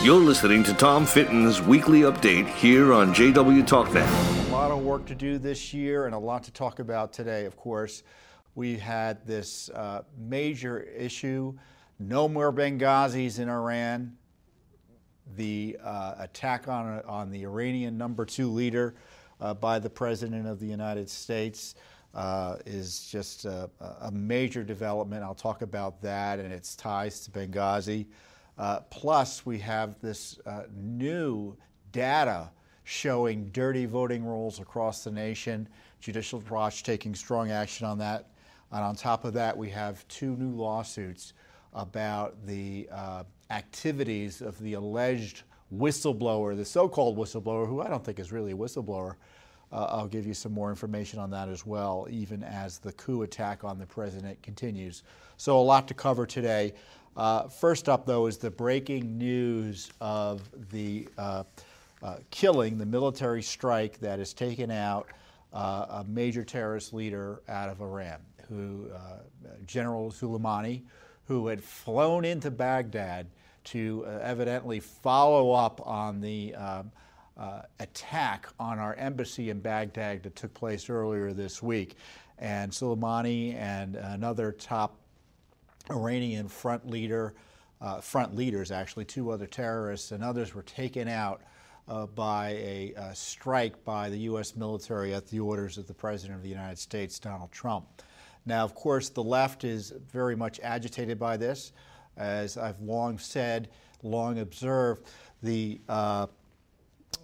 You're listening to Tom Fitton's weekly update here on JW TalkNet. A lot of work to do this year and a lot to talk about today, of course. We had this uh, major issue no more Benghazis in Iran. The uh, attack on, on the Iranian number two leader uh, by the President of the United States uh, is just a, a, major development. I'll talk about that and its ties to Benghazi. Uh, plus, we have this uh, new data showing dirty voting rolls across the nation. Judicial Watch taking strong action on that. And on top of that, we have two new lawsuits about the uh, activities of the alleged whistleblower, the so called whistleblower, who I don't think is really a whistleblower. Uh, I'll give you some more information on that as well, even as the coup attack on the president continues. So, a lot to cover today. Uh, first up, though, is the breaking news of the uh, uh killing, the military strike that has taken out uh, a major terrorist leader out of Iran, who uh, General Soleimani, who had flown into Baghdad to uh, evidently follow up on the um, attack on our embassy in Baghdad that took place earlier this week. And Soleimani and another top Iranian front leader, uh, front leaders actually, two other terrorists, and others were taken out uh, by a, a, strike by the U.S. military at the orders of the President of the United States, Donald Trump. Now, of course, the left is very much agitated by this. As I've long said, long observed, the, uh,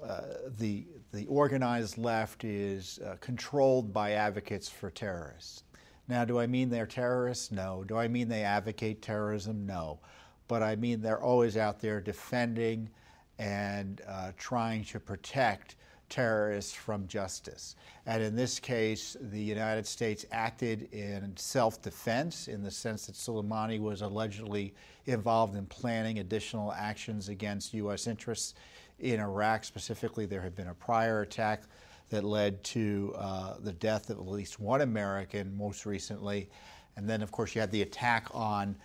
uh, the, the organized left is uh, controlled by advocates for terrorists. Now, do I mean they're terrorists? No. Do I mean they advocate terrorism? No. But I mean they're always out there defending and uh, trying to protect terrorists from justice. And in this case, the United States acted in self defense in the sense that Soleimani was allegedly involved in planning additional actions against U.S. interests in Iraq. Specifically, there had been a prior attack that led to uh, the death of at least one American most recently. And then, of course, you had the attack on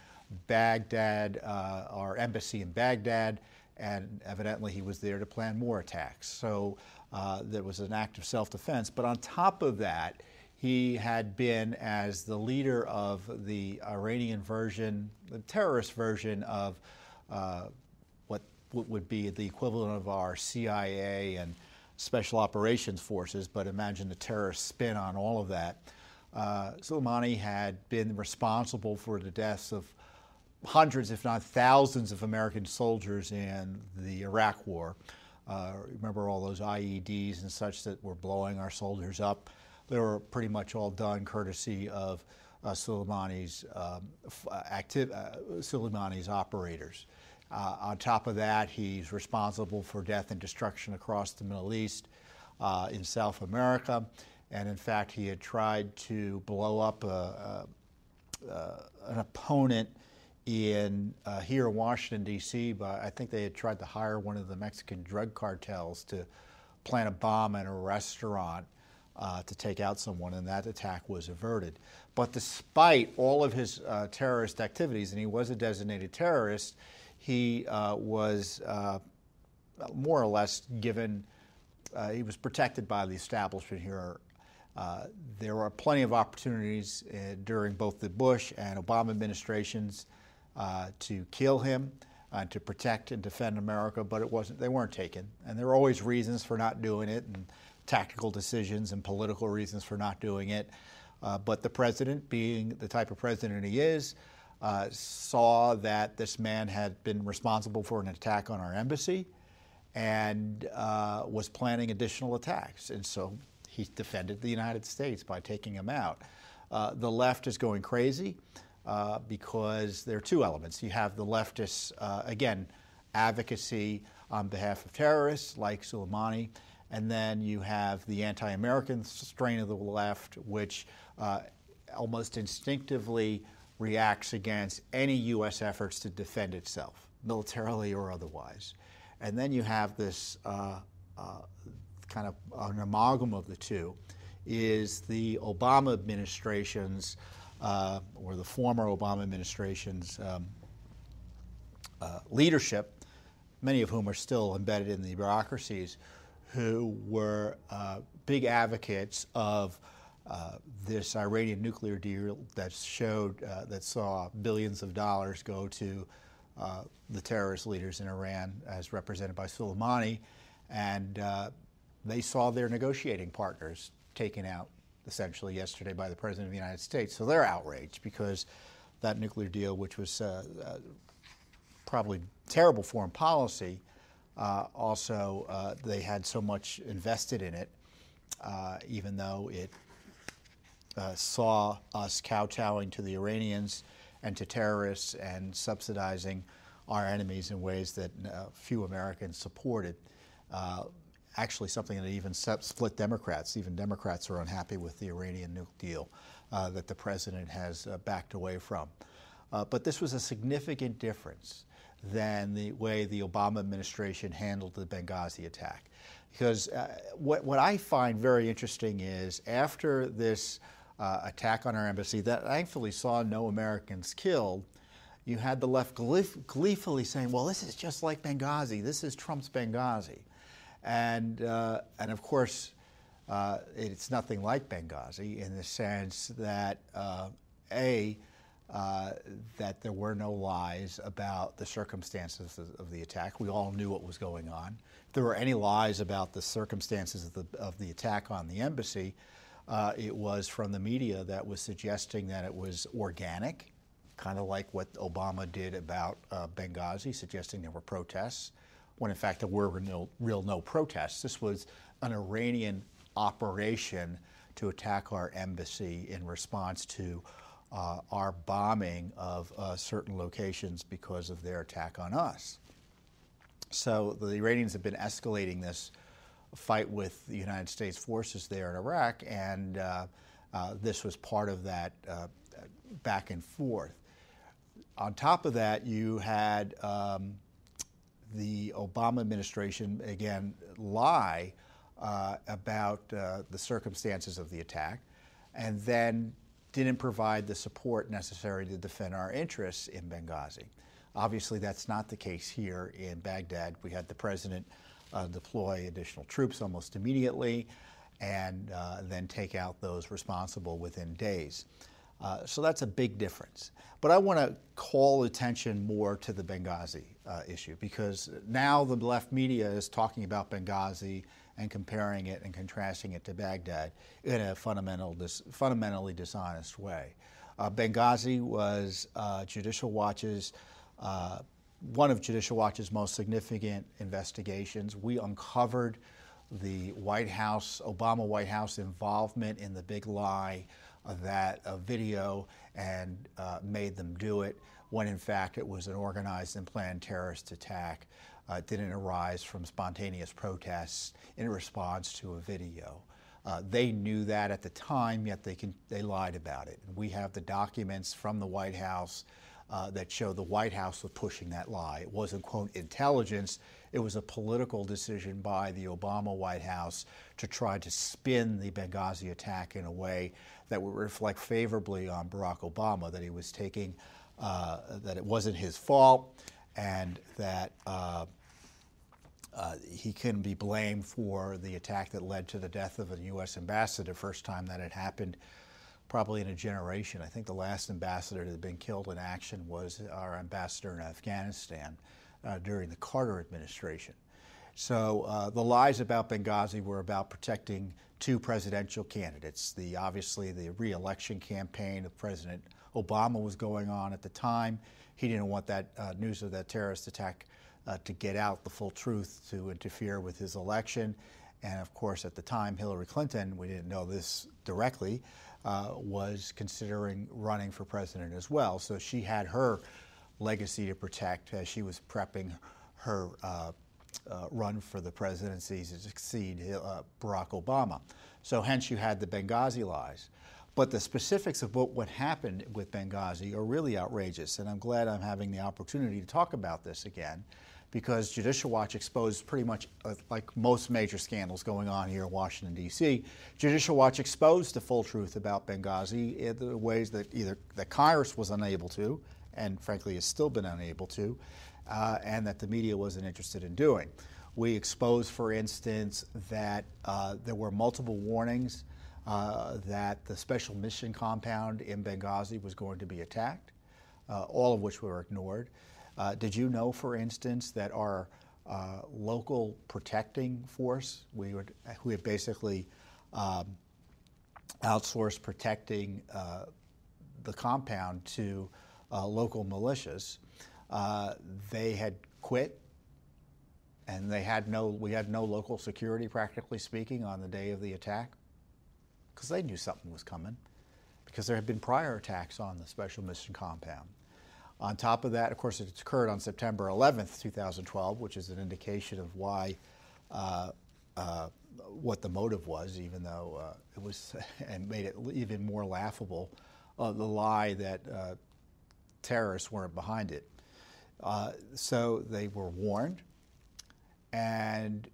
Baghdad, uh, our embassy in Baghdad, and evidently he was there to plan more attacks. So uh, that was an act of self defense. But on top of that, he had been as the leader of the Iranian version, the terrorist version of uh, what, what would be the equivalent of our CIA and special operations forces, but imagine the terrorist spin on all of that. Uh, Soleimani had been responsible for the deaths of hundreds, if not thousands, of American soldiers in the Iraq War. Uh, remember all those IEDs and such that were blowing our soldiers up? They were pretty much all done courtesy of uh, Soleimani's, um, active, uh, Soleimani's operators. Uh, on top of that, he's responsible for death and destruction across the Middle East, uh, in South America, and in fact, he had tried to blow up a, a, a, an opponent in uh, here in Washington D.C. But I think they had tried to hire one of the Mexican drug cartels to plant a bomb in a restaurant uh, to take out someone, and that attack was averted. But despite all of his uh, terrorist activities, and he was a designated terrorist, he uh, was uh, more or less given. Uh, he was protected by the establishment here uh, there were plenty of opportunities uh, during both the Bush and Obama administrations to kill him, to protect and defend America, but it wasn't. They weren't taken, and there were always reasons for not doing it, and tactical decisions and political reasons for not doing it. Uh, but the president, being the type of president he is, uh, saw that this man had been responsible for an attack on our embassy and uh, was planning additional attacks. And so he defended the United States by taking him out. Uh, the left is going crazy uh, because there are two elements. You have the leftists, uh, again, advocacy on behalf of terrorists like Soleimani, and then you have the anti American strain of the left, which uh, almost instinctively reacts against any U.S. efforts to defend itself, militarily or otherwise. And then you have this uh, uh, kind of an amalgam of the two, is the Obama administration's uh, or the former Obama administration's um, uh, leadership many of whom are still embedded in the bureaucracies, who were uh, big advocates of uh, this Iranian nuclear deal that showed uh, that saw billions of dollars go to uh, the terrorist leaders in Iran, as represented by Soleimani, and uh, they saw their negotiating partners taken out essentially yesterday by the president of the United States. So they're outraged because that nuclear deal, which was uh, probably terrible foreign policy, also they had so much invested in it. Even though it uh, saw us kowtowing to the Iranians and to terrorists and subsidizing our enemies in ways that uh, few Americans supported. Uh, actually, something that even split Democrats. Even Democrats are unhappy with the Iranian nuke deal uh, that the president has uh, backed away from. Uh, but this was a significant difference than the way the Obama administration handled the Benghazi attack. Because what, what I find very interesting is after this uh, attack on our embassy that thankfully saw no Americans killed, you had the left gleefully saying, well, this is just like Benghazi. This is Trump's Benghazi. And, uh, and of course, uh, it's nothing like Benghazi in the sense that, uh, A, uh, that there were no lies about the circumstances of, of, the attack. We all knew what was going on. If there were any lies about the circumstances of the, of the attack on the embassy, uh, it was from the media that was suggesting that it was organic, kind of like what Obama did about uh, Benghazi, suggesting there were protests, when in fact there were no, real no protests. This was an Iranian operation to attack our embassy in response to uh, our bombing of uh, certain locations because of their attack on us. So the Iranians have been escalating this fight with the United States forces there in Iraq, and uh, uh, this was part of that uh, back and forth. On top of that, you had um, the Obama administration again lie uh, about uh, the circumstances of the attack, and then didn't provide the support necessary to defend our interests in Benghazi. Obviously, that's not the case here in Baghdad. We had the president uh, deploy additional troops almost immediately, and uh, then take out those responsible within days. Uh, so that's a big difference. But I want to call attention more to the Benghazi uh, issue because now the left media is talking about Benghazi and comparing it and contrasting it to Baghdad in a fundamental, dis- fundamentally dishonest way. Uh, Benghazi was uh, Judicial Watch's one of Judicial Watch's most significant investigations. We uncovered the White House, Obama White House involvement in the big lie of that uh, video and uh, made them do it when in fact it was an organized and planned terrorist attack. Uh, didn't arise from spontaneous protests in response to a video. Uh, they knew that at the time, yet they, can, they lied about it. And we have the documents from the White House uh, that show the White House was pushing that lie. It wasn't, quote, intelligence. It was a political decision by the Obama White House to try to spin the Benghazi attack in a way that would reflect favorably on Barack Obama, that he was taking, uh, that it wasn't his fault, and that uh, uh, he can be blamed for the attack that led to the death of a U.S. ambassador, first time that had happened probably in a generation. I think the last ambassador that had been killed in action was our ambassador in Afghanistan uh, during the Carter administration. So uh, the lies about Benghazi were about protecting two presidential candidates. The obviously the reelection campaign of President Obama was going on at the time. He didn't want that uh, news of that terrorist attack uh, to get out the full truth to interfere with his election. And of course, at the time, Hillary Clinton, we didn't know this directly, uh, was considering running for president as well. So she had her legacy to protect as she was prepping her uh, uh, run for the presidency to succeed uh, Barack Obama. So hence you had the Benghazi lies. But the specifics of what, what happened with Benghazi are really outrageous, and I'm glad I'm having the opportunity to talk about this again because Judicial Watch exposed pretty much uh, like most major scandals going on here in Washington, D.C. Judicial Watch exposed the full truth about Benghazi in the ways that either that Congress was unable to, and frankly has still been unable to, uh, and that the media wasn't interested in doing. We exposed, for instance, that uh, there were multiple warnings uh, that the special mission compound in Benghazi was going to be attacked, uh, all of which were ignored. Uh, did you know, for instance, that our uh, local protecting force, we would, we had basically um, outsourced protecting uh, the compound to uh, local militias. Uh, they had quit, and they had no. We had no local security, practically speaking, on the day of the attack, because they knew something was coming, because there had been prior attacks on the special mission compound. On top of that, of course, it occurred on September 11th, 2012, which is an indication of why, uh, uh, what the motive was, even though uh, it was, and made it even more laughable, uh, the lie that uh, terrorists weren't behind it. Uh, so they were warned, and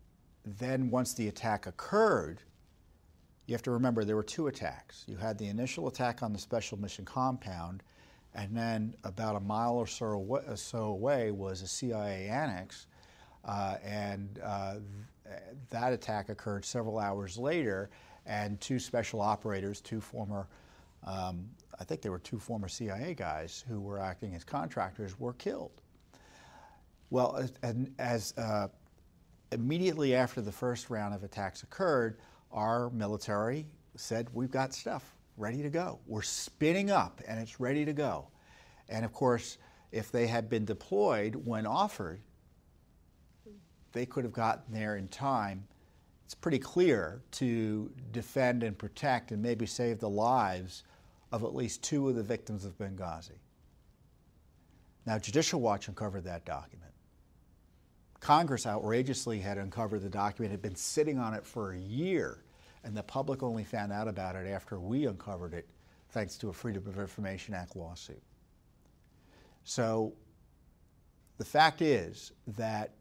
then once the attack occurred, you have to remember there were two attacks. You had the initial attack on the special mission compound, and then about a mile or so away, so away was a CIA annex, uh, and uh, th- that attack occurred several hours later, and two special operators, two former, um, I think they were two former CIA guys who were acting as contractors, were killed. Well, as, as uh, immediately after the first round of attacks occurred, our military said, We've got stuff ready to go. We're spinning up and it's ready to go. And of course, if they had been deployed when offered, they could have gotten there in time. It's pretty clear to defend and protect and maybe save the lives of at least two of the victims of Benghazi. Now, Judicial Watch uncovered that document. Congress outrageously had uncovered the document, had been sitting on it for a year and the public only found out about it after we uncovered it thanks to a Freedom of Information Act lawsuit. So the fact is that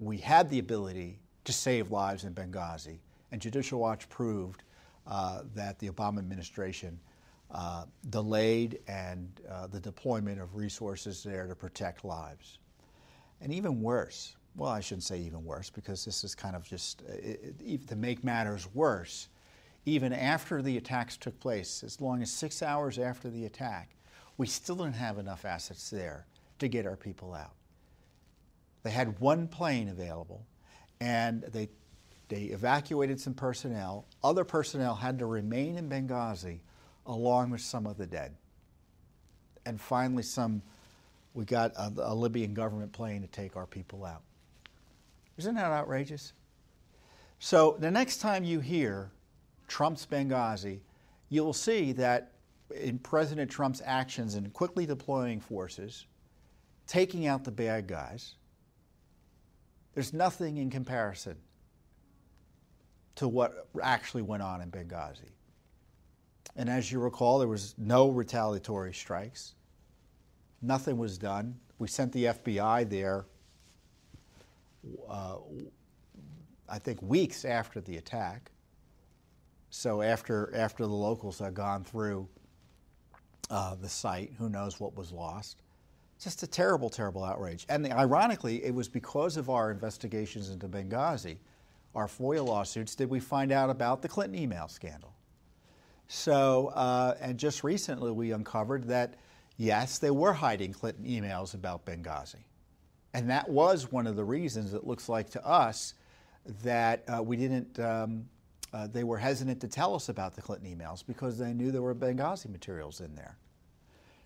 we had the ability to save lives in Benghazi, and Judicial Watch proved uh, that the Obama administration uh, delayed and uh, the deployment of resources there to protect lives. And even worse, well, I shouldn't say even worse because this is kind of just uh, it, it, to make matters worse. Even after the attacks took place, as long as six hours after the attack, we still didn't have enough assets there to get our people out. They had one plane available, and they they evacuated some personnel. Other personnel had to remain in Benghazi along with some of the dead. And finally, some we got a, a Libyan government plane to take our people out. Isn't that outrageous? So the next time you hear Trump's Benghazi, you'll see that in President Trump's actions in quickly deploying forces, taking out the bad guys, there's nothing in comparison to what actually went on in Benghazi. And as you recall, there was no retaliatory strikes. Nothing was done. We sent the FBI there uh, I think, weeks after the attack. So after after the locals had gone through uh, the site, who knows what was lost? Just a terrible, terrible outrage. And ironically, it was because of our investigations into Benghazi, our FOIA lawsuits, did we find out about the Clinton email scandal. So, uh, and just recently we uncovered that yes, they were hiding Clinton emails about Benghazi. And that was one of the reasons it looks like to us that uh, we didn't, um, uh, they were hesitant to tell us about the Clinton emails because they knew there were Benghazi materials in there.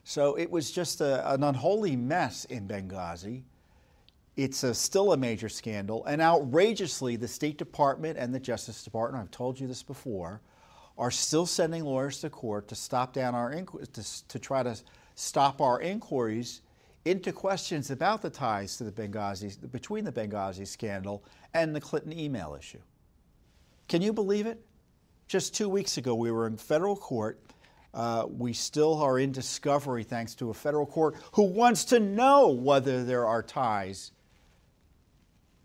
So it was just a, an unholy mess in Benghazi. It's a, still a major scandal. And outrageously, the State Department and the Justice Department, I've told you this before, are still sending lawyers to court to stop down our to, to try to stop our inquiries into questions about the ties to the Benghazi, between the Benghazi scandal and the Clinton email issue. Can you believe it? Just two weeks ago, we were in federal court. Uh, we still are in discovery thanks to a federal court who wants to know whether there are ties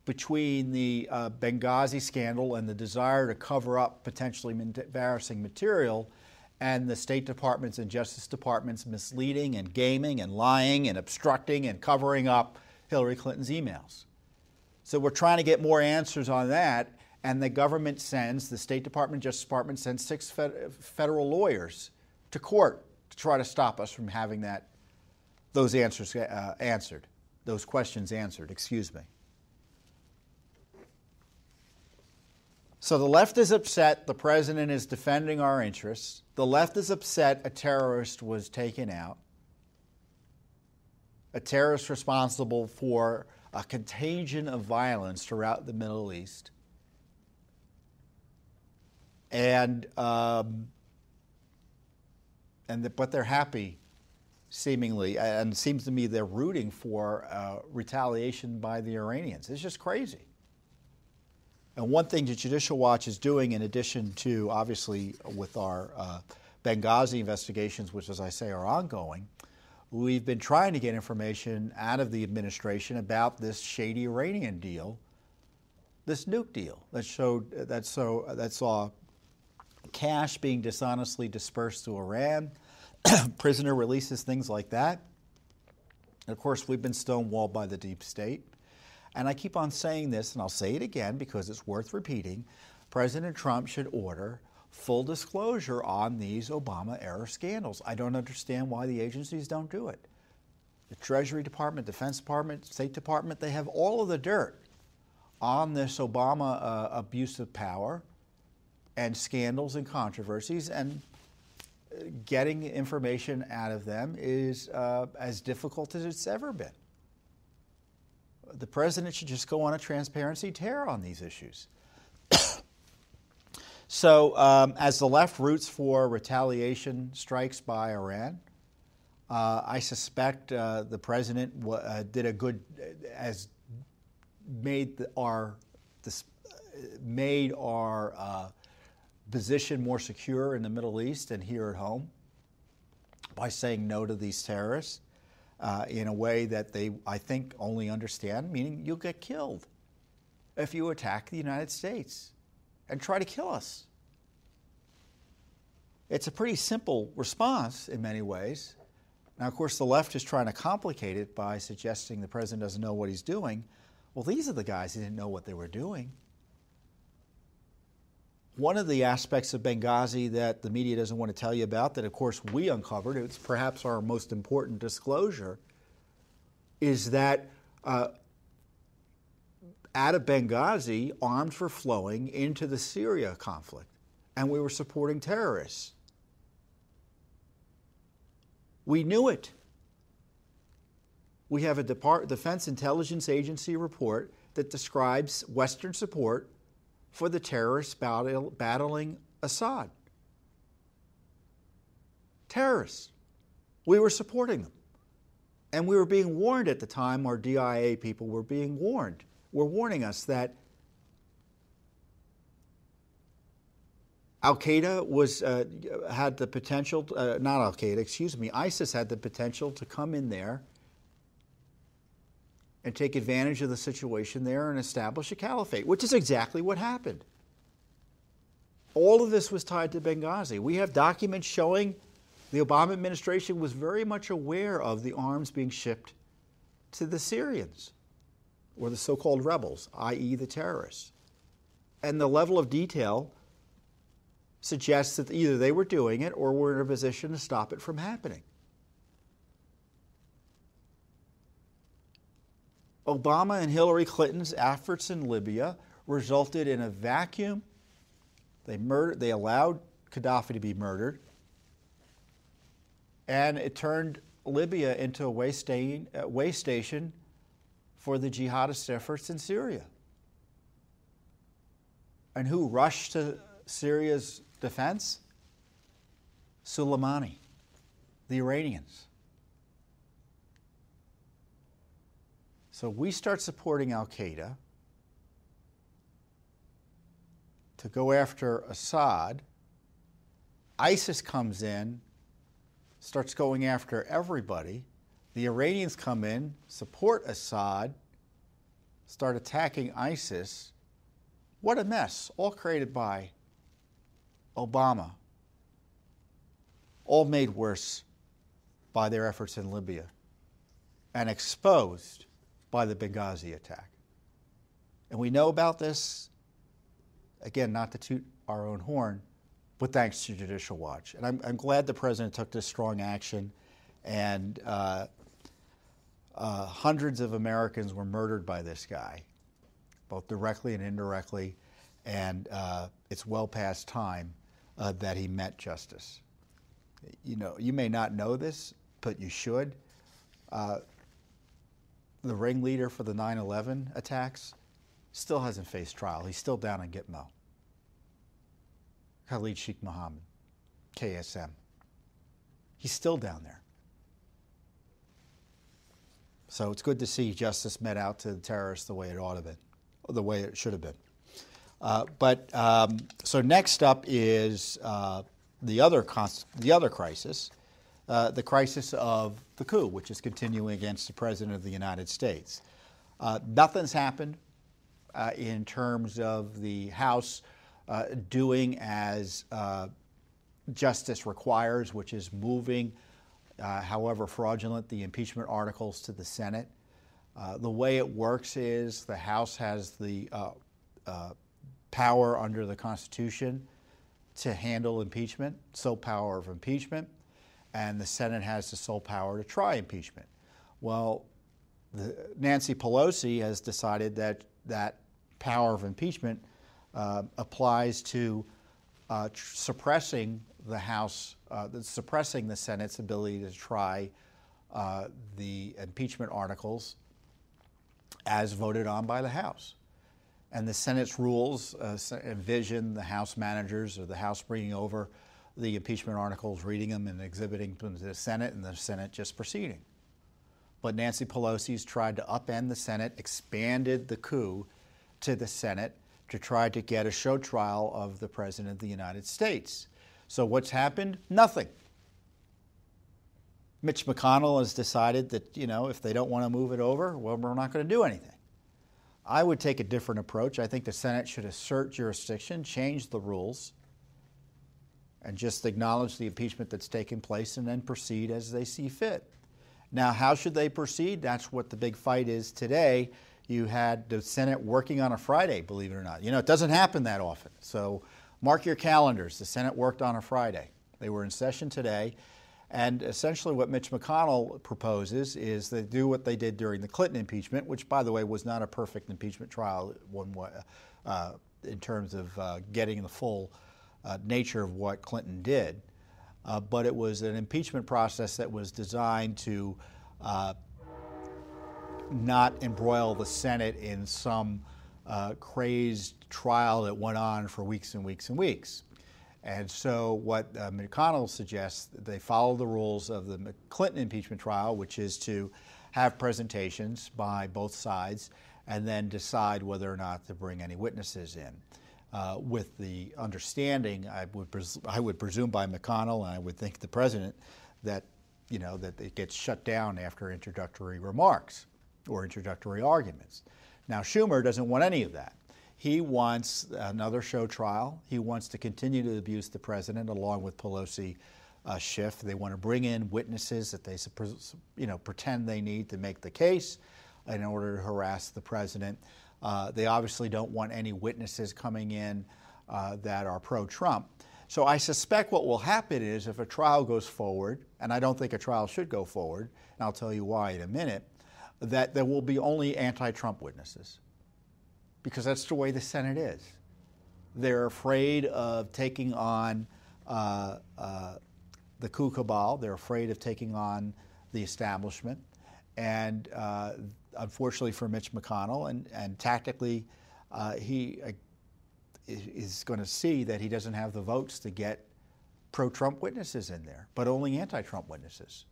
between the uh, Benghazi scandal and the desire to cover up potentially embarrassing material and the State Departments and Justice Departments misleading and gaming and lying and obstructing and covering up Hillary Clinton's emails. So we're trying to get more answers on that, and the government sends, the State Department, Justice Department sends six federal lawyers to court to try to stop us from having that, those answers uh, answered, those questions answered, excuse me. So the left is upset the president is defending our interests. The left is upset a terrorist was taken out, a terrorist responsible for a contagion of violence throughout the Middle East. And, um, and the, but they're happy, seemingly, and it seems to me they're rooting for uh, retaliation by the Iranians. It's just crazy. And one thing that Judicial Watch is doing, in addition to obviously with our uh, Benghazi investigations, which, as I say, are ongoing, we've been trying to get information out of the administration about this shady Iranian deal, this nuke deal that showed that so that saw cash being dishonestly dispersed to Iran, prisoner releases, things like that. And of course, we've been stonewalled by the deep state. And I keep on saying this, and I'll say it again because it's worth repeating President Trump should order full disclosure on these Obama era scandals. I don't understand why the agencies don't do it. The Treasury Department, Defense Department, State Department, they have all of the dirt on this Obama uh, abuse of power and scandals and controversies, and uh, getting information out of them is uh, as difficult as it's ever been the president should just go on a transparency tear on these issues. so, um, as the left roots for retaliation strikes by Iran, uh, I suspect uh, the president w- uh, did a good, as made the, our this, made our uh, position more secure in the Middle East and here at home by saying no to these terrorists uh, in a way that they, I think, only understand, meaning you'll get killed if you attack the United States and try to kill us. It's a pretty simple response in many ways. Now, of course, the left is trying to complicate it by suggesting the president doesn't know what he's doing. Well, these are the guys who didn't know what they were doing. One of the aspects of Benghazi that the media doesn't want to tell you about, that of course we uncovered, it's perhaps our most important disclosure, is that uh, out of Benghazi, arms were flowing into the Syria conflict, and we were supporting terrorists. We knew it. We have a Depart- Defense Intelligence Agency report that describes Western support for the terrorists battle, battling Assad. Terrorists. We were supporting them. And we were being warned at the time, our DIA people were being warned, were warning us that Al Qaeda was uh, had the potential, uh, not Al Qaeda, excuse me, ISIS had the potential to come in there and take advantage of the situation there and establish a caliphate, which is exactly what happened. All of this was tied to Benghazi. We have documents showing the Obama administration was very much aware of the arms being shipped to the Syrians, or the so called rebels, i.e., the terrorists. And the level of detail suggests that either they were doing it or were in a position to stop it from happening. Obama and Hillary Clinton's efforts in Libya resulted in a vacuum. They, murdered, they allowed Gaddafi to be murdered, and it turned Libya into a way, station, uh, way station for the jihadist efforts in Syria. And who rushed to Syria's defense? Soleimani, the Iranians. So we start supporting Al Qaeda to go after Assad. ISIS comes in, starts going after everybody. The Iranians come in, support Assad, start attacking ISIS. What a mess, all created by Obama all made worse by their efforts in Libya and exposed by the Benghazi attack. And we know about this, again, not to toot our own horn, but thanks to Judicial Watch. And I'm, I'm glad the president took this strong action, and uh, uh, hundreds of Americans were murdered by this guy, both directly and indirectly, and uh, it's well past time uh, that he met justice. You know, you may not know this, but you should. The ringleader for the 9 11 attacks still hasn't faced trial. He's still down in Gitmo. Khalid Sheikh Mohammed, KSM. He's still down there. So it's good to see justice met out to the terrorists the way it ought to have been, the way it should have been. Uh, but um, so next up is uh, the other the other crisis, uh, the crisis of the coup, which is continuing against the president of the United States. Uh, nothing's happened uh, in terms of the House uh, doing as justice requires, which is moving, however fraudulent, the impeachment articles to the Senate. the way it works is the House has the power under the Constitution to handle impeachment, sole power of impeachment, and the Senate has the sole power to try impeachment. Well, the, Nancy Pelosi has decided that that power of impeachment uh, applies to uh, tr- suppressing the House, uh, the, suppressing the Senate's ability to try uh, the impeachment articles as voted on by the House. And the Senate's rules uh, envision the House managers or the House bringing over the impeachment articles, reading them and exhibiting them to the Senate, and the Senate just proceeding. But Nancy Pelosi's tried to upend the Senate, expanded the coup to the Senate to try to get a show trial of the President of the United States. So what's happened? Nothing. Mitch McConnell has decided that, you know, if they don't want to move it over, well, we're not going to do anything. I would take a different approach. I think the Senate should assert jurisdiction, change the rules, and just acknowledge the impeachment that's taken place and then proceed as they see fit. Now, how should they proceed? That's what the big fight is today. You had the Senate working on a Friday, believe it or not. You know, it doesn't happen that often. So mark your calendars. The Senate worked on a Friday. They were in session today. And essentially, what Mitch McConnell proposes is they do what they did during the Clinton impeachment, which, by the way, was not a perfect impeachment trial one uh, in terms of uh, getting the full uh, nature of what Clinton did. Uh, but it was an impeachment process that was designed to uh, not embroil the Senate in some uh, crazed trial that went on for weeks and weeks and weeks. And so, what uh, McConnell suggests, they follow the rules of the Clinton impeachment trial, which is to have presentations by both sides and then decide whether or not to bring any witnesses in. Uh, with the understanding, I would, pres- I would presume by McConnell, and I would think the president, that you know that it gets shut down after introductory remarks or introductory arguments. Now Schumer doesn't want any of that. He wants another show trial. He wants to continue to abuse the president along with Pelosi uh, Schiff. They want to bring in witnesses that they you know, pretend they need to make the case in order to harass the president. Uh, they obviously don't want any witnesses coming in uh, that are pro Trump. So I suspect what will happen is if a trial goes forward, and I don't think a trial should go forward, and I'll tell you why in a minute, that there will be only anti Trump witnesses because that's the way the Senate is. They're afraid of taking on uh, uh, the coup cabal, they're afraid of taking on the establishment. And uh, unfortunately for Mitch McConnell, and, and tactically, uh, he uh, is going to see that he doesn't have the votes to get pro Trump witnesses in there, but only anti Trump witnesses.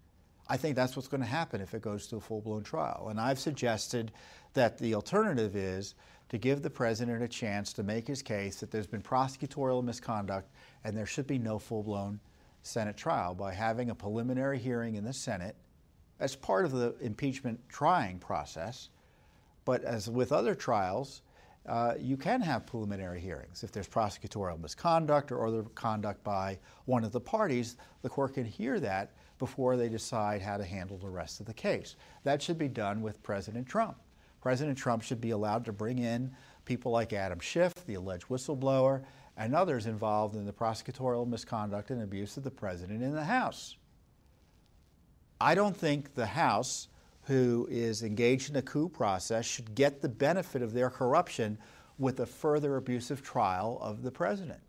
I think that's what's going to happen if it goes to a full blown trial. And I've suggested that the alternative is to give the president a chance to make his case that there's been prosecutorial misconduct and there should be no full blown Senate trial by having a preliminary hearing in the Senate as part of the impeachment trying process. But as with other trials, uh, you can have preliminary hearings. If there's prosecutorial misconduct or other conduct by one of the parties, the court can hear that before they decide how to handle the rest of the case. That should be done with President Trump. President Trump should be allowed to bring in people like Adam Schiff, the alleged whistleblower, and others involved in the prosecutorial misconduct and abuse of the president in the House. I don't think the House who is engaged in a coup process should get the benefit of their corruption with a further abusive trial of the president.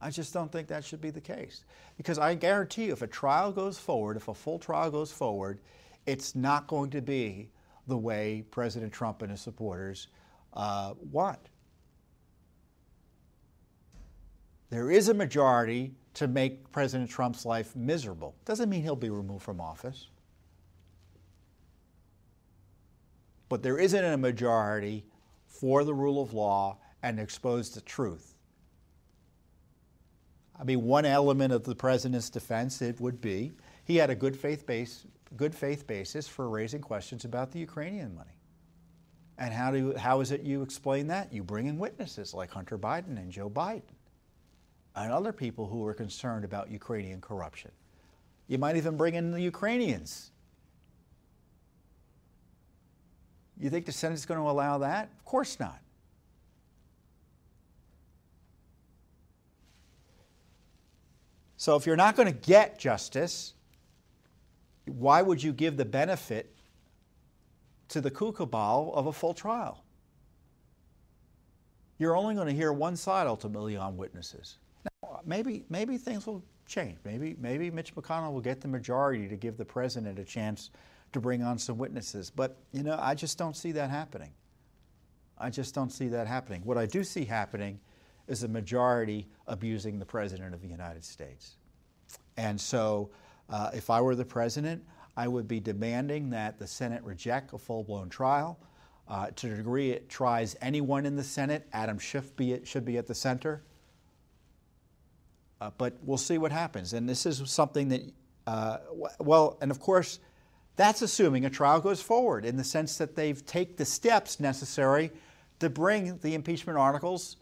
I just don't think that should be the case. Because I guarantee you, if a trial goes forward, if a full trial goes forward, it's not going to be the way President Trump and his supporters uh, want. There is a majority to make President Trump's life miserable. Doesn't mean he'll be removed from office. but there isn't a majority for the rule of law and expose the truth. I mean, one element of the president's defense it would be he had a good faith base, good faith basis for raising questions about the Ukrainian money. And how do how is it you explain that? You bring in witnesses like Hunter Biden and Joe Biden and other people who are concerned about Ukrainian corruption. You might even bring in the Ukrainians You think the Senate's going to allow that? Of course not. So if you're not going to get justice, why would you give the benefit to the coup of a full trial? You're only going to hear one side ultimately on witnesses. Maybe, maybe things will change. Maybe, maybe Mitch McConnell will get the majority to give the president a chance to bring on some witnesses. But, you know, I just don't see that happening. I just don't see that happening. What I do see happening is a majority abusing the President of the United States. And so, uh, if I were the President, I would be demanding that the Senate reject a full blown trial. Uh, to the degree it tries anyone in the Senate, Adam Schiff be, should be at the center. Uh, but we'll see what happens. And this is something that, uh, well, and of course, that's assuming a trial goes forward in the sense that they've taken the steps necessary to bring the impeachment articles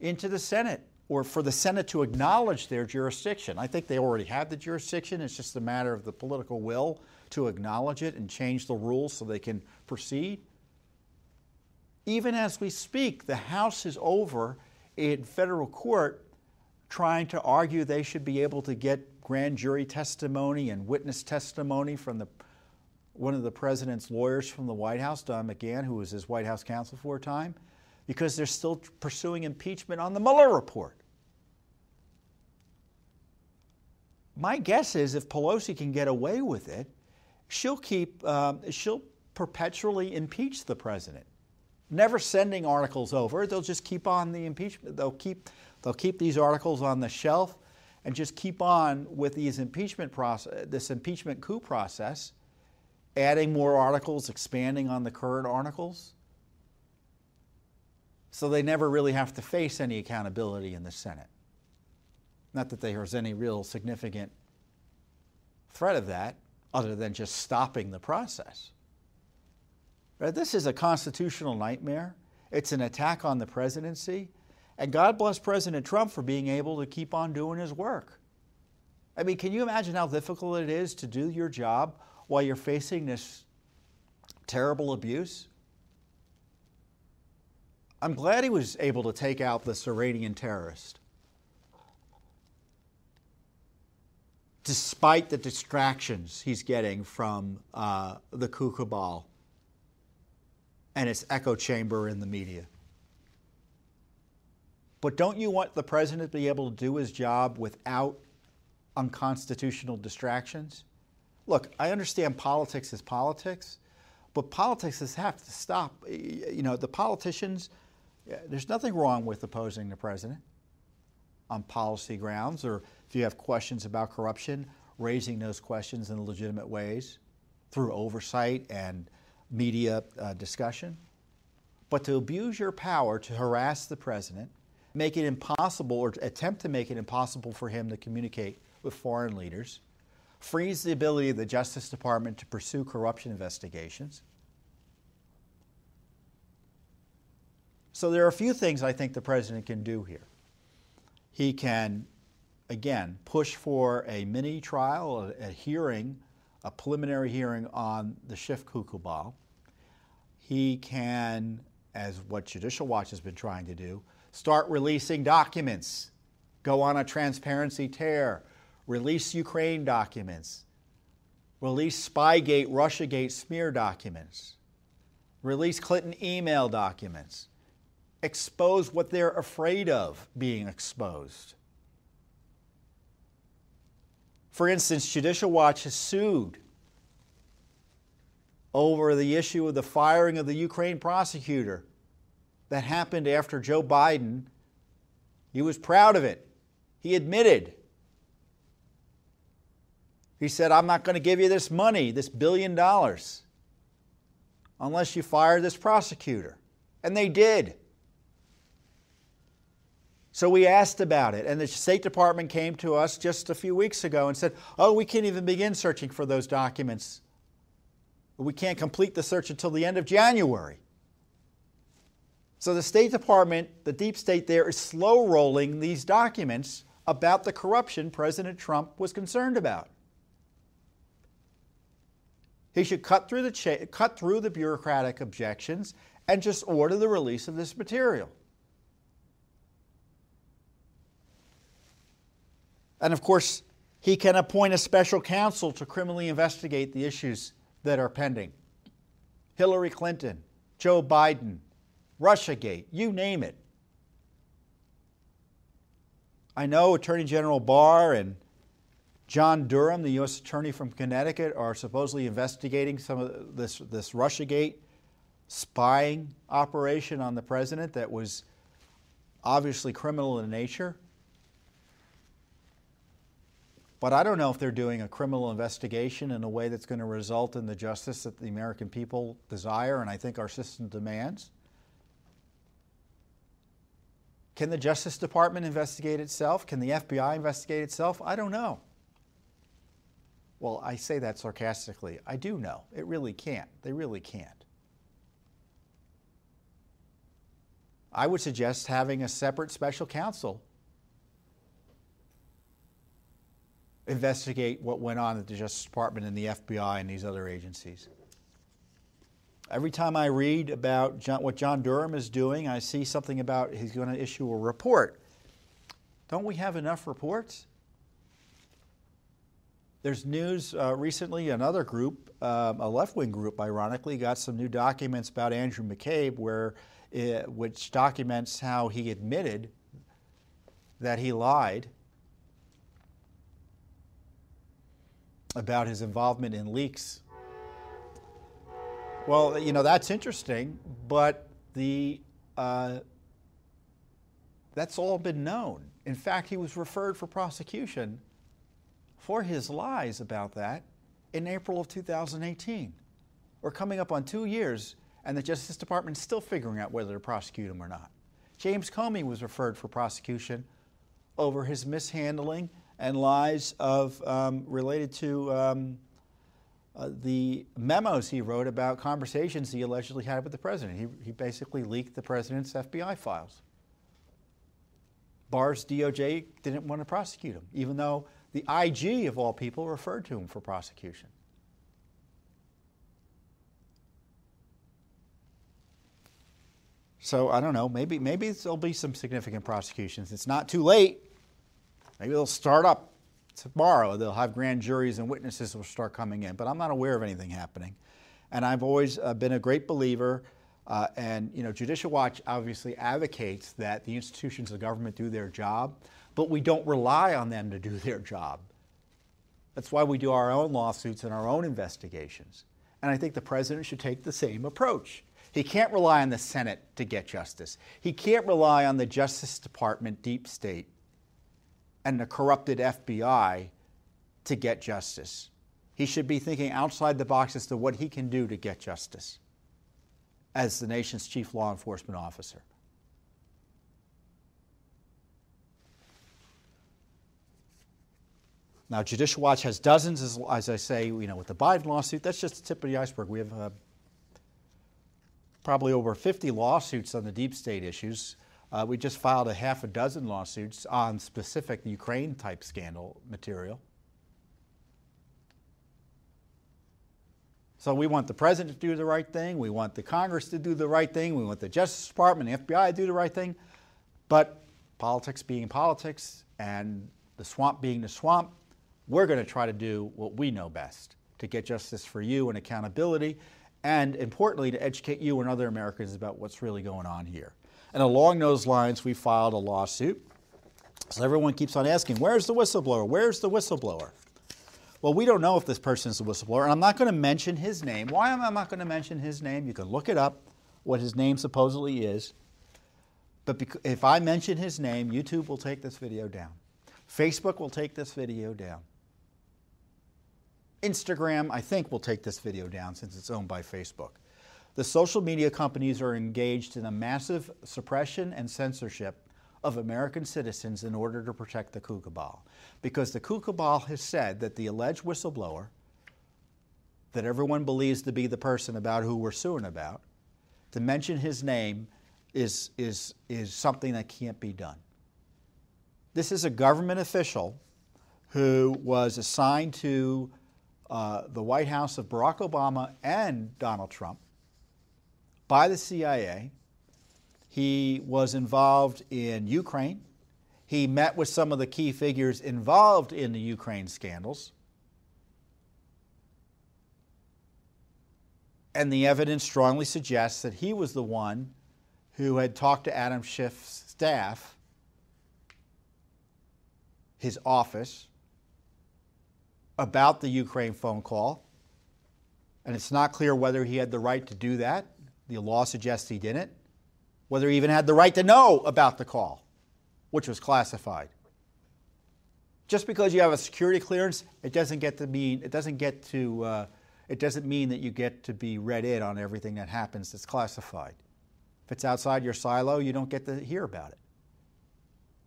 into the Senate or for the Senate to acknowledge their jurisdiction. I think they already have the jurisdiction. It's just a matter of the political will to acknowledge it and change the rules so they can proceed. Even as we speak, the House is over in federal court trying to argue they should be able to get grand jury testimony and witness testimony from the one of the president's lawyers from the White House, Don McGahn, who was his White House counsel for a time, because they're still pursuing impeachment on the Mueller report. My guess is if Pelosi can get away with it, she'll keep um, she'll perpetually impeach the president, never sending articles over. They'll just keep on the impeachment. They'll keep they'll keep these articles on the shelf and just keep on with these impeachment process, this impeachment coup process adding more articles, expanding on the current articles. So they never really have to face any accountability in the Senate. Not that there's any real significant threat of that, other than just stopping the process. This is a constitutional nightmare. It's an attack on the presidency. And God bless President Trump for being able to keep on doing his work. I mean, can you imagine how difficult it is to do your job while you're facing this terrible abuse? I'm glad he was able to take out this Iranian terrorist. Despite the distractions he's getting from uh, the coup and its echo chamber in the media. But don't you want the president to be able to do his job without unconstitutional distractions? look, I understand politics is politics, but politics has have to stop. You know, the politicians, there's nothing wrong with opposing the president on policy grounds, or if you have questions about corruption, raising those questions in legitimate ways through oversight and media uh, discussion. But to abuse your power to harass the president, make it impossible or attempt to make it impossible for him to communicate with foreign leaders, freeze the ability of the Justice Department to pursue corruption investigations, So there are a few things I think the president can do here. He can, again, push for a mini trial, a, a hearing, a preliminary hearing on the Schiff coup cabal. He can, as what Judicial Watch has been trying to do, start releasing documents, go on a transparency tear, release Ukraine documents, release Spygate, Russiagate smear documents, release Clinton email documents, expose what they're afraid of being exposed. For instance, Judicial Watch has sued over the issue of the firing of the Ukraine prosecutor that happened after Joe Biden. He was proud of it. He admitted. He said, I'm not going to give you this money, this billion dollars, unless you fire this prosecutor. And they did. So we asked about it, and the State Department came to us just a few weeks ago and said, Oh, we can't even begin searching for those documents. We can't complete the search until the end of January. So the State Department, the deep state there, is slow rolling these documents about the corruption President Trump was concerned about. He should cut through the, cut through the bureaucratic objections and just order the release of this material. And of course, he can appoint a special counsel to criminally investigate the issues that are pending. Hillary Clinton, Joe Biden, Russiagate, you name it. I know Attorney General Barr and John Durham, the U.S. Attorney from Connecticut, are supposedly investigating some of this, this Russiagate spying operation on the president that was obviously criminal in nature. But I don't know if they're doing a criminal investigation in a way that's going to result in the justice that the American people desire and I think our system demands. Can the Justice Department investigate itself? Can the FBI investigate itself? I don't know. Well, I say that sarcastically. I do know. It really can't. They really can't. I would suggest having a separate special counsel investigate what went on at the Justice Department and the FBI and these other agencies. Every time I read about John, what John Durham is doing, I see something about he's going to issue a report. Don't we have enough reports? There's news uh, recently, another group, um, a left wing group, ironically, got some new documents about Andrew McCabe, where it, which documents how he admitted that he lied about his involvement in leaks. Well, you know, that's interesting, but the, uh, that's all been known. In fact, he was referred for prosecution for his lies about that in April of 2018. We're coming up on two years, and the Justice Department is still figuring out whether to prosecute him or not. James Comey was referred for prosecution over his mishandling and lies of um, related to um, uh, the memos he wrote about conversations he allegedly had with the president. He, he basically leaked the president's FBI files. Barr's DOJ didn't want to prosecute him, even though the IG, of all people, referred to him for prosecution. So I don't know. Maybe maybe there'll be some significant prosecutions. It's not too late. Maybe they'll start up tomorrow. They'll have grand juries and witnesses will start coming in, but I'm not aware of anything happening. And I've always uh, been a great believer. Uh, and you know, Judicial Watch obviously advocates that the institutions of government do their job, but we don't rely on them to do their job. That's why we do our own lawsuits and our own investigations. And I think the president should take the same approach. He can't rely on the Senate to get justice. He can't rely on the Justice Department deep state and the corrupted FBI to get justice. He should be thinking outside the box as to what he can do to get justice as the nation's chief law enforcement officer. Now, Judicial Watch has dozens, as, as, I say, you know, with the Biden lawsuit, that's just the tip of the iceberg. We have uh, probably over 50 lawsuits on the deep state issues. Uh, we just filed a half a dozen lawsuits on specific Ukraine type scandal material. So we want the president to do the right thing. We want the Congress to do the right thing. We want the Justice Department, the FBI to do the right thing. But politics being politics and the swamp being the swamp, we're going to try to do what we know best to get justice for you and accountability, and importantly, to educate you and other Americans about what's really going on here. And along those lines, we filed a lawsuit. So everyone keeps on asking, where's the whistleblower? Where's the whistleblower? Well, we don't know if this person is a whistleblower, and I'm not going to mention his name. Why am I not going to mention his name? You can look it up, what his name supposedly is. But if I mention his name, YouTube will take this video down. Facebook will take this video down. Instagram, I think, will take this video down since it's owned by Facebook. The social media companies are engaged in a massive suppression and censorship of American citizens in order to protect the coup. Because the coup has said that the alleged whistleblower, that everyone believes to be the person about who we're suing about, to mention his name is, is, is something that can't be done. This is a government official who was assigned to uh, the White House of Barack Obama and Donald Trump by the CIA. He was involved in Ukraine. He met with some of the key figures involved in the Ukraine scandals. And the evidence strongly suggests that he was the one who had talked to Adam Schiff's staff, his office, about the Ukraine phone call. And it's not clear whether he had the right to do that. The law suggests he didn't. Whether he even had the right to know about the call, which was classified. Just because you have a security clearance, it doesn't get to mean it doesn't get to uh, it doesn't mean that you get to be read in on everything that happens that's classified. If it's outside your silo, you don't get to hear about it.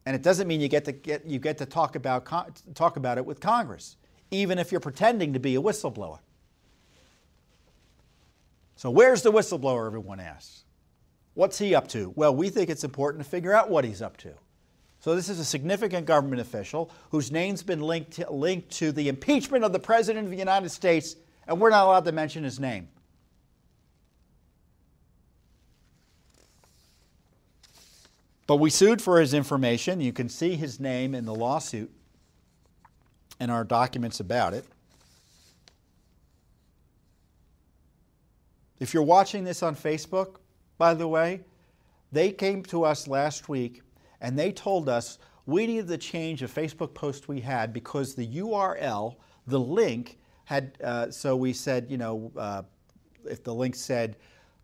And it doesn't mean you get to get you get to talk about talk about it with Congress even if you're pretending to be a whistleblower. So, where's the whistleblower, everyone asks? What's he up to? Well, we think it's important to figure out what he's up to. So, this is a significant government official whose name's been linked to, linked to the impeachment of the President of the United States, and we're not allowed to mention his name. But we sued for his information. You can see his name in the lawsuit and our documents about it. If you're watching this on Facebook, by the way, they came to us last week and they told us we needed to change a Facebook post we had because the URL, the link, had, uh, so we said, you know, uh, if the link said,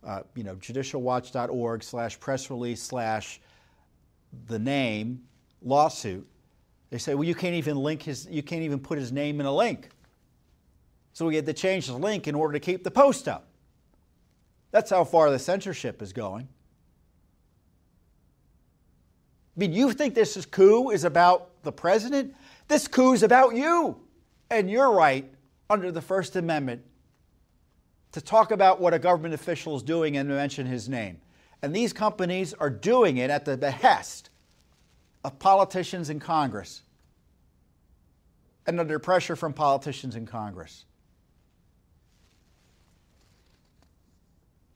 uh, you know, judicialwatch.org slash press release slash the name lawsuit, they say, well, you can't even link his, you can't even put his name in a link. So we had to change the link in order to keep the post up. That's how far the censorship is going. I mean, you think this is coup is about the president? This coup is about you and your right under the First Amendment to talk about what a government official is doing and mention his name. And these companies are doing it at the behest of politicians in Congress and under pressure from politicians in Congress.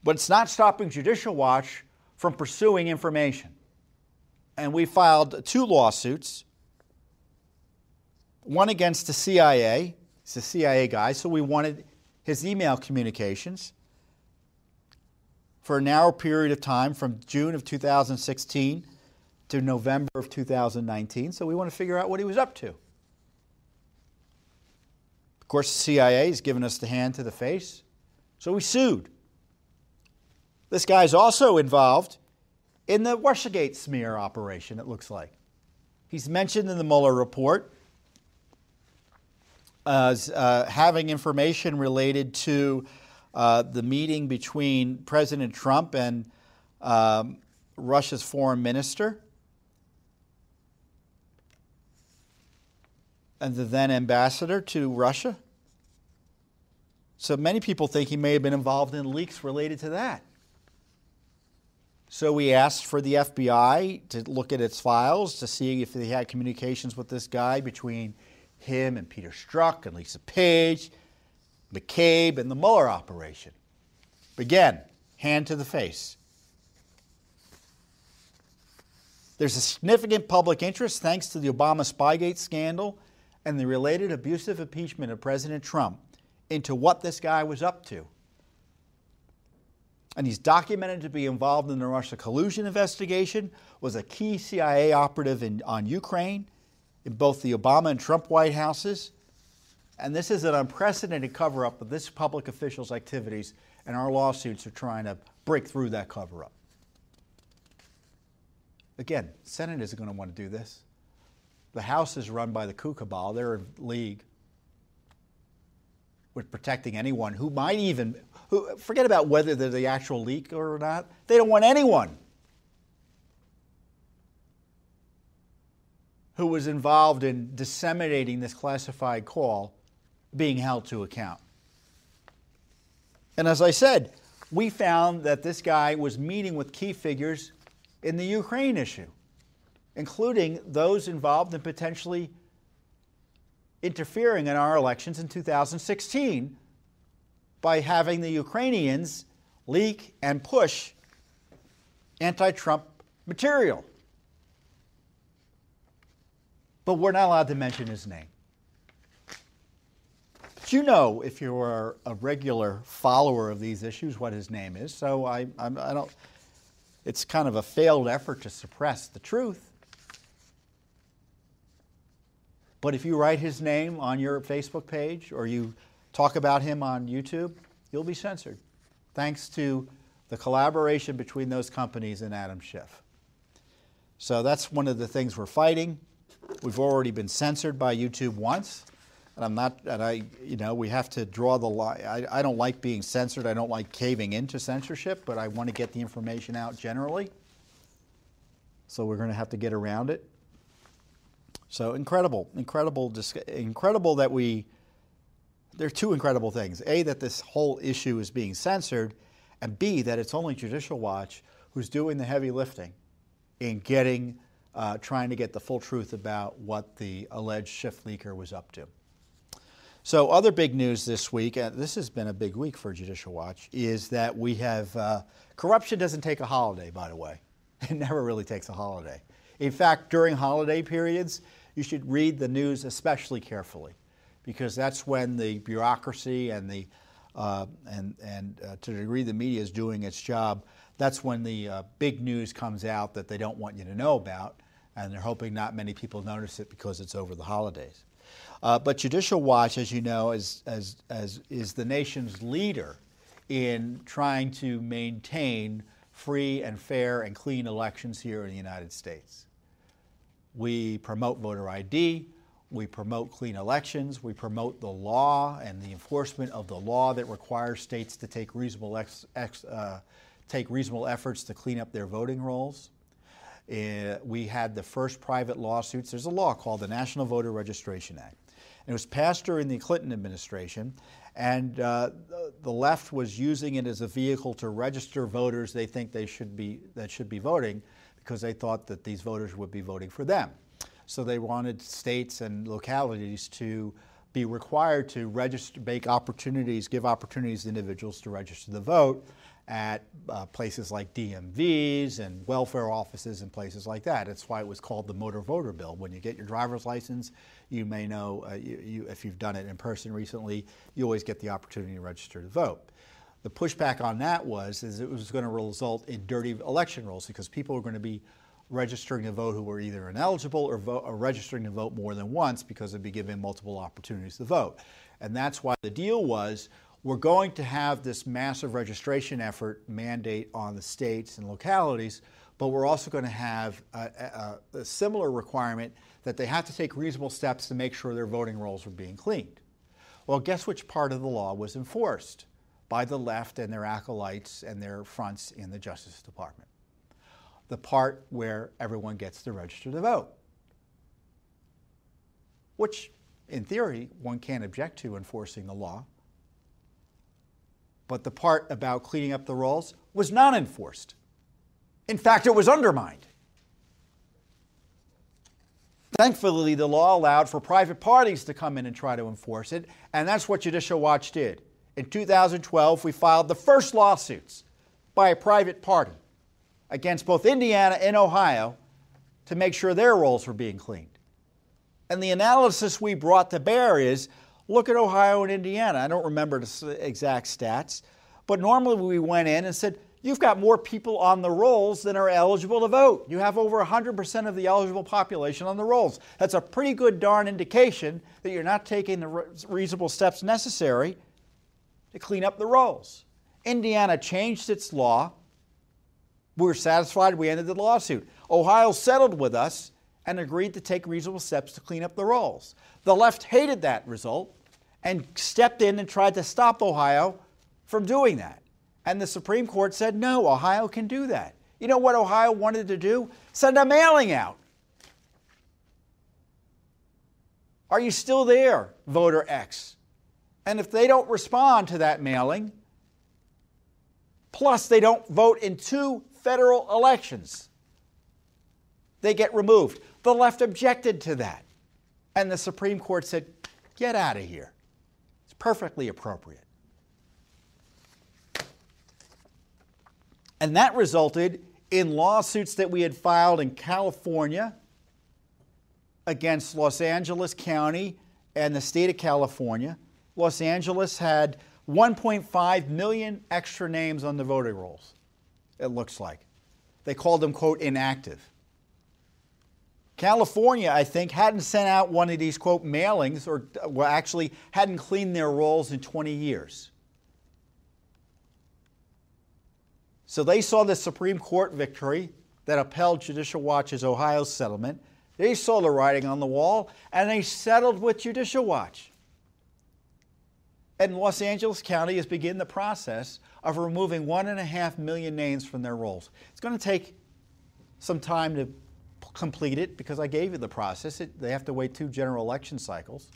But it's not stopping Judicial Watch from pursuing information. And we filed two lawsuits one against the CIA, it's the CIA guy, so we wanted his email communications for a narrow period of time from June of 2016 to November of 2019. So we want to figure out what he was up to. Of course, the CIA has given us the hand to the face, so we sued. This guy's also involved in the Russiagate smear operation, it looks like. He's mentioned in the Mueller report as uh, having information related to uh, the meeting between President Trump and um, Russia's foreign minister. and the then ambassador to Russia. So many people think he may have been involved in leaks related to that. So we asked for the FBI to look at its files to see if they had communications with this guy between him and Peter Strzok and Lisa Page, McCabe, and the Mueller operation. Again, hand to the face. There's a significant public interest thanks to the Obama Spygate scandal and the related abusive impeachment of President Trump into what this guy was up to. And he's documented to be involved in the Russia collusion investigation, was a key CIA operative in, on Ukraine in both the Obama and Trump White Houses. And this is an unprecedented cover up of this public official's activities, and our lawsuits are trying to break through that cover up. Again, Senate isn't going to want to do this. The House is run by the coup they're in league with protecting anyone who might even who forget about whether they're the actual leak or not. They don't want anyone who was involved in disseminating this classified call being held to account. And as I said, we found that this guy was meeting with key figures in the Ukraine issue, including those involved in potentially interfering in our elections in 2016 by having the Ukrainians leak and push anti Trump material. But we're not allowed to mention his name. But you know, if you're a regular follower of these issues, what his name is. So I, I, I don't. It's kind of a failed effort to suppress the truth. But if you write his name on your Facebook page or you talk about him on YouTube, you'll be censored, thanks to the collaboration between those companies and Adam Schiff. So that's one of the things we're fighting. We've already been censored by YouTube once, and I'm not. And I, you know, we have to draw the line. I, I don't like being censored. I don't like caving into censorship, but I want to get the information out generally. So we're going to have to get around it. So incredible, incredible, incredible that we there are two incredible things. A, that this whole issue is being censored, and B, that it's only Judicial Watch who's doing the heavy lifting in getting, uh, trying to get the full truth about what the alleged Schiff leaker was up to. So, other big news this week, and this has been a big week for Judicial Watch, is that we have uh, corruption doesn't take a holiday, by the way. It never really takes a holiday. In fact, during holiday periods, you should read the news especially carefully because that's when the bureaucracy and the uh, and and uh, to the degree the media is doing its job, that's when the uh, big news comes out that they don't want you to know about, and they're hoping not many people notice it because it's over the holidays. Uh, but Judicial Watch, as you know, is, as, as, is the nation's leader in trying to maintain free and fair and clean elections here in the United States. We promote voter ID. We promote clean elections. We promote the law and the enforcement of the law that requires states to take reasonable, ex, ex, uh, take reasonable efforts to clean up their voting rolls. Uh, we had the first private lawsuits. There's a law called the National Voter Registration Act. And it was passed during the Clinton administration, and uh, the left was using it as a vehicle to register voters they think they should be that should be voting because they thought that these voters would be voting for them. So they wanted states and localities to be required to register, make opportunities, give opportunities to individuals to register the vote at uh, places like DMVs and welfare offices and places like that. That's why it was called the Motor Voter Bill. When you get your driver's license, you may know, uh, you, you, if you've done it in person recently, you always get the opportunity to register to vote. The pushback on that was is it was going to result in dirty election rolls because people were going to be registering to vote who were either ineligible or, vote, or registering to vote more than once because they'd be given multiple opportunities to vote. And that's why the deal was we're going to have this massive registration effort mandate on the states and localities, but we're also going to have a, a, a similar requirement that they have to take reasonable steps to make sure their voting rolls are being cleaned. Well, guess which part of the law was enforced by the left and their acolytes and their fronts in the Justice Department? The part where everyone gets to register to vote, which, in theory, one can't object to enforcing the law. But the part about cleaning up the rolls was not enforced. In fact, it was undermined. Thankfully, the law allowed for private parties to come in and try to enforce it, and that's what Judicial Watch did. In 2012, we filed the first lawsuits by a private party against both Indiana and Ohio to make sure their rolls were being cleaned. And the analysis we brought to bear is look at Ohio and Indiana. I don't remember the exact stats, but normally we went in and said, You've got more people on the rolls than are eligible to vote. You have over 100% of the eligible population on the rolls. That's a pretty good darn indication that you're not taking the reasonable steps necessary to clean up the rolls. Indiana changed its law. We were satisfied, we ended the lawsuit. Ohio settled with us and agreed to take reasonable steps to clean up the rolls. The left hated that result and stepped in and tried to stop Ohio from doing that. And the Supreme Court said, no, Ohio can do that. You know what Ohio wanted to do? Send a mailing out. Are you still there, voter X? And if they don't respond to that mailing, plus they don't vote in two federal elections, they get removed. The left objected to that. And the Supreme Court said, get out of here. It's perfectly appropriate. And that resulted in lawsuits that we had filed in California against Los Angeles County and the state of California. Los Angeles had 1.5 million extra names on the voting rolls, it looks like. They called them, quote, inactive. California, I think, hadn't sent out one of these, quote, mailings, or well, actually hadn't cleaned their rolls in 20 years. So they saw the Supreme Court victory that upheld Judicial Watch's Ohio settlement. They saw the writing on the wall and they settled with Judicial Watch. And Los Angeles County has begun the process of removing one and a half million names from their rolls. It's going to take some time to complete it because I gave you the process. It, they have to wait two general election cycles.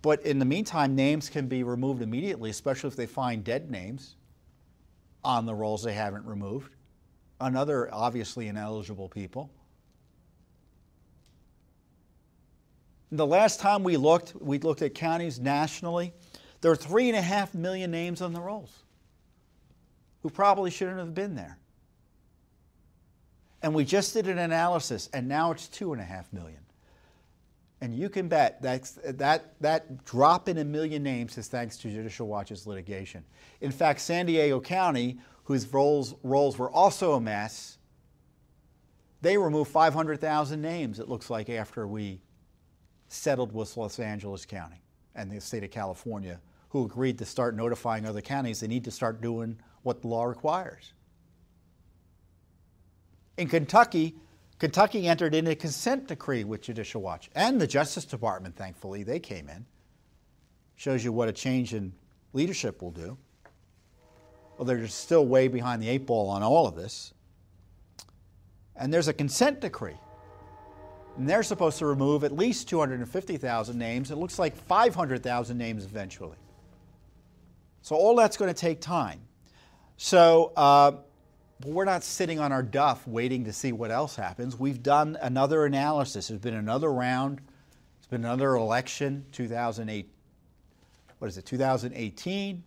But in the meantime, names can be removed immediately, especially if they find dead names on the rolls they haven't removed, another obviously ineligible people. The last time we looked, we looked at counties nationally. There are three and a half million names on the rolls who probably shouldn't have been there. And we just did an analysis, and now it's two and a half million. And you can bet that, that drop in a million names is thanks to Judicial Watch's litigation. In fact, San Diego County, whose rolls, rolls were also a mess, they removed 500,000 names, it looks like, after we settled with Los Angeles County and the state of California, who agreed to start notifying other counties they need to start doing what the law requires. In Kentucky, Kentucky entered in a consent decree with Judicial Watch and the Justice Department, thankfully, they came in. Shows you what a change in leadership will do. Well, they're still way behind the eight ball on all of this. And there's a consent decree. And they're supposed to remove at least 250,000 names. It looks like 500,000 names eventually. So all that's going to take time. So uh, we're not sitting on our duff waiting to see what else happens. We've done another analysis. There's been another round. It's been another election, 2008. What is it, 2018?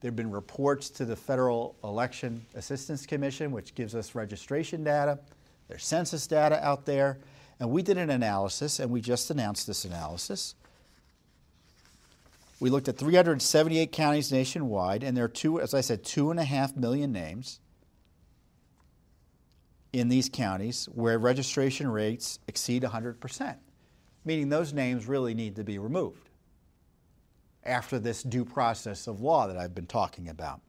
There have been reports to the Federal Election Assistance Commission, which gives us registration data. There's census data out there. And we did an analysis, and we just announced this analysis. We looked at 378 counties nationwide, and there are two, as I said, two and a half million names in these counties where registration rates exceed 100%, meaning those names really need to be removed after this due process of law that I've been talking about.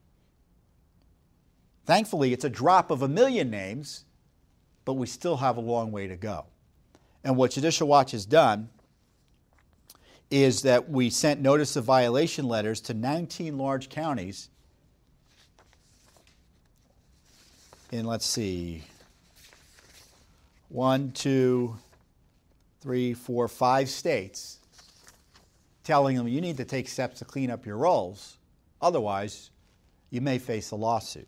Thankfully, it's a drop of a million names, but we still have a long way to go. And what Judicial Watch has done is that we sent notice of violation letters to 19 large counties in, let's see, one, two, three, four, five states telling them you need to take steps to clean up your rolls. Otherwise, you may face a lawsuit.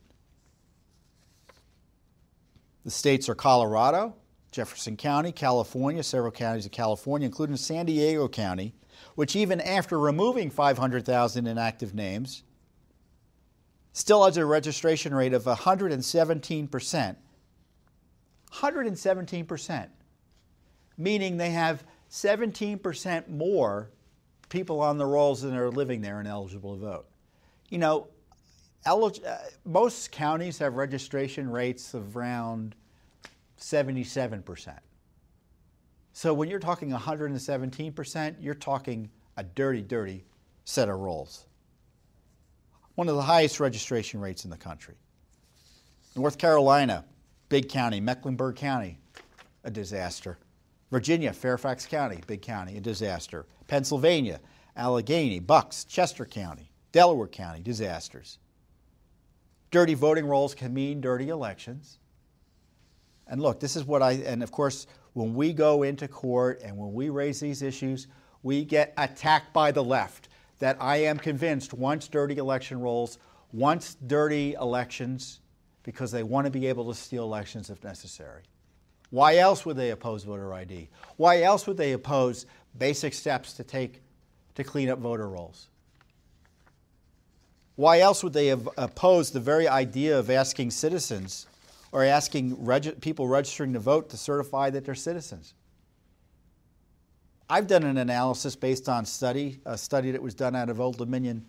The states are Colorado, Jefferson County, California, several counties of California, including San Diego County, which even after removing 500,000 inactive names, still has a registration rate of 117%. 117%, meaning they have 17% more people on the rolls than are living there and eligible to vote. You know, uh, most counties have registration rates of around 77%. So when you're talking 117%, you're talking a dirty, dirty set of rolls. One of the highest registration rates in the country. North Carolina, big county, Mecklenburg County, a disaster. Virginia, Fairfax County, big county, a disaster. Pennsylvania, Allegheny, Bucks, Chester County, Delaware County, disasters. Dirty voting rolls can mean dirty elections. And look, this is what I, and of course, when we go into court and when we raise these issues, we get attacked by the left. That I am convinced once dirty election rolls, once dirty elections, because they want to be able to steal elections if necessary. Why else would they oppose voter ID? Why else would they oppose basic steps to take to clean up voter rolls? Why else would they have opposed the very idea of asking citizens or asking people registering to vote to certify that they're citizens? I've done an analysis based on study, a study that was done out of Old Dominion.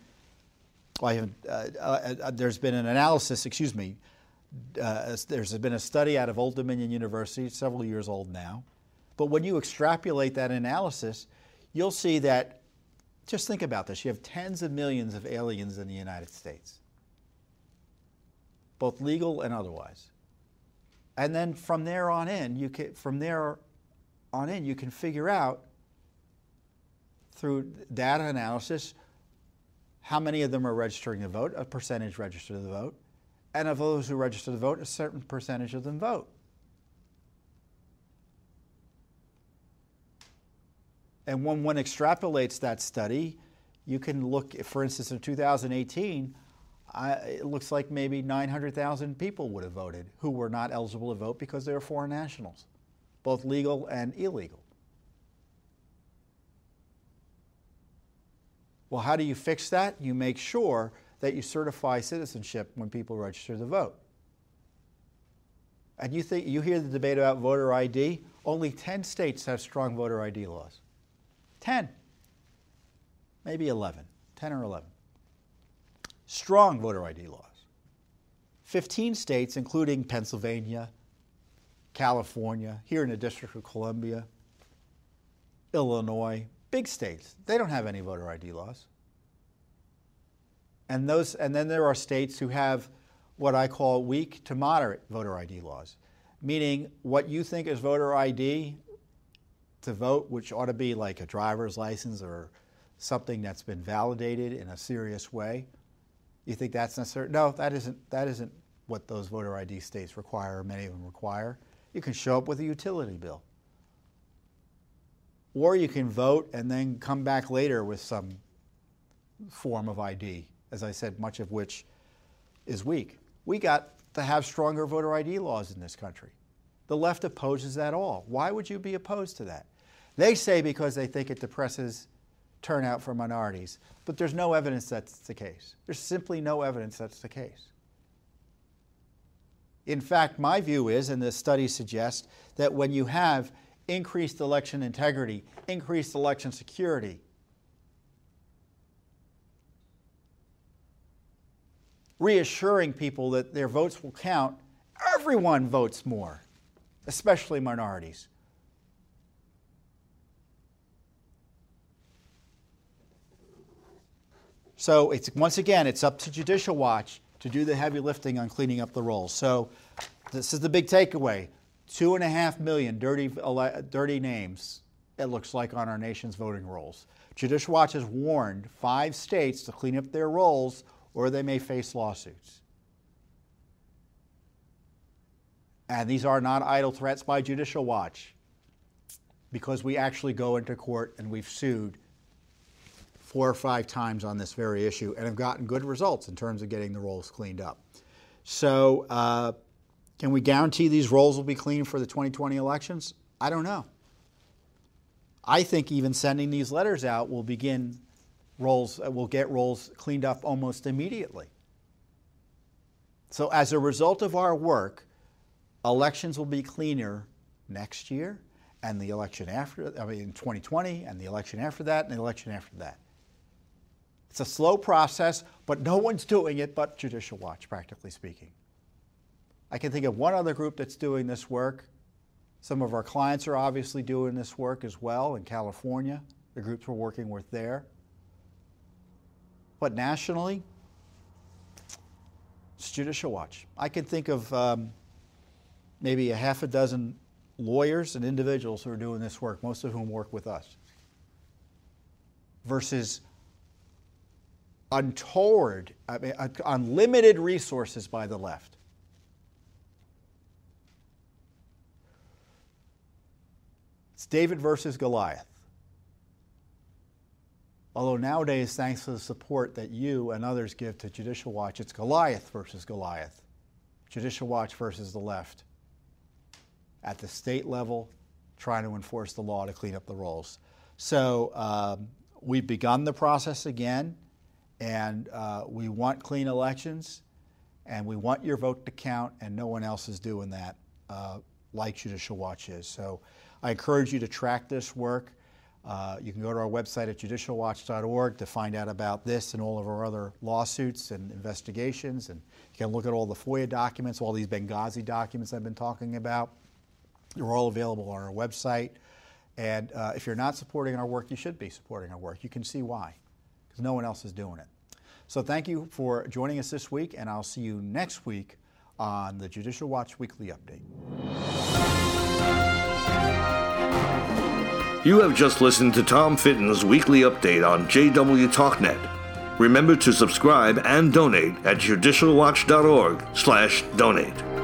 Well, uh, uh, uh, there's been an analysis, excuse me, uh, there's been a study out of Old Dominion University, several years old now. But when you extrapolate that analysis, you'll see that, just think about this, you have tens of millions of aliens in the United States, both legal and otherwise. And then from there on in, you can, from there on in, you can figure out through data analysis how many of them are registering to vote, a percentage register to vote, and of those who register to vote, a certain percentage of them vote. And when one extrapolates that study, you can look, for instance, in 2018, I, it looks like maybe 900,000 people would have voted who were not eligible to vote because they were foreign nationals, both legal and illegal. Well, how do you fix that? You make sure that you certify citizenship when people register to vote. And you think you hear the debate about voter ID? Only 10 states have strong voter ID laws. 10. Maybe 11. 10 or 11. Strong voter ID laws. 15 states, including Pennsylvania, California, here in the District of Columbia, Illinois, big states, they don't have any voter ID laws. And, those, and then there are states who have what I call weak to moderate voter ID laws, meaning what you think is voter ID to vote, which ought to be like a driver's license or something that's been validated in a serious way. You think that's necessary? No, that isn't, that isn't what those voter ID states require, many of them require. You can show up with a utility bill. Or you can vote and then come back later with some form of ID as I said, much of which is weak. We got to have stronger voter ID laws in this country. The left opposes that all. Why would you be opposed to that? They say because they think it depresses turnout for minorities, but there's no evidence that's the case. There's simply no evidence that's the case. In fact, my view is, and the studies suggest, that when you have increased election integrity, increased election security, reassuring people that their votes will count, everyone votes more, especially minorities. So it's once again, it's up to Judicial Watch to do the heavy lifting on cleaning up the rolls. So this is the big takeaway: two and a half million dirty, dirty names. It looks like on our nation's voting rolls. Judicial Watch has warned five states to clean up their rolls or they may face lawsuits. And these are not idle threats by Judicial Watch because we actually go into court and we've sued four or five times on this very issue and have gotten good results in terms of getting the rolls cleaned up. So, uh, Can we guarantee these rolls will be clean for the 2020 elections? I don't know. I think even sending these letters out will begin rolls, uh, will get rolls cleaned up almost immediately. So, as a result of our work, elections will be cleaner next year and the election after, I mean, in 2020 and the election after that and the election after that. It's a slow process, but no one's doing it but Judicial Watch, practically speaking. I can think of one other group that's doing this work. Some of our clients are obviously doing this work as well in California, the groups we're working with there. But nationally, it's Judicial Watch. I can think of um, maybe a half a dozen lawyers and individuals who are doing this work, most of whom work with us, versus untoward, I mean, unlimited resources by the left. It's David versus Goliath. Although nowadays, thanks to the support that you and others give to Judicial Watch, it's Goliath versus Goliath. Judicial Watch versus the left. At the state level, trying to enforce the law to clean up the rolls. So um, we've begun the process again. And uh, we want clean elections, and we want your vote to count, and no one else is doing that uh, like Judicial Watch is. So I encourage you to track this work. Uh, you can go to our website at judicialwatch.org to find out about this and all of our other lawsuits and investigations. And you can look at all the FOIA documents, all these Benghazi documents I've been talking about. They're all available on our website. And uh, if you're not supporting our work, you should be supporting our work. You can see why because no one else is doing it. So thank you for joining us this week, and I'll see you next week on the Judicial Watch Weekly Update. You have just listened to Tom Fitton's weekly update on JW TalkNet. Remember to subscribe and donate at judicialwatch.org/donate.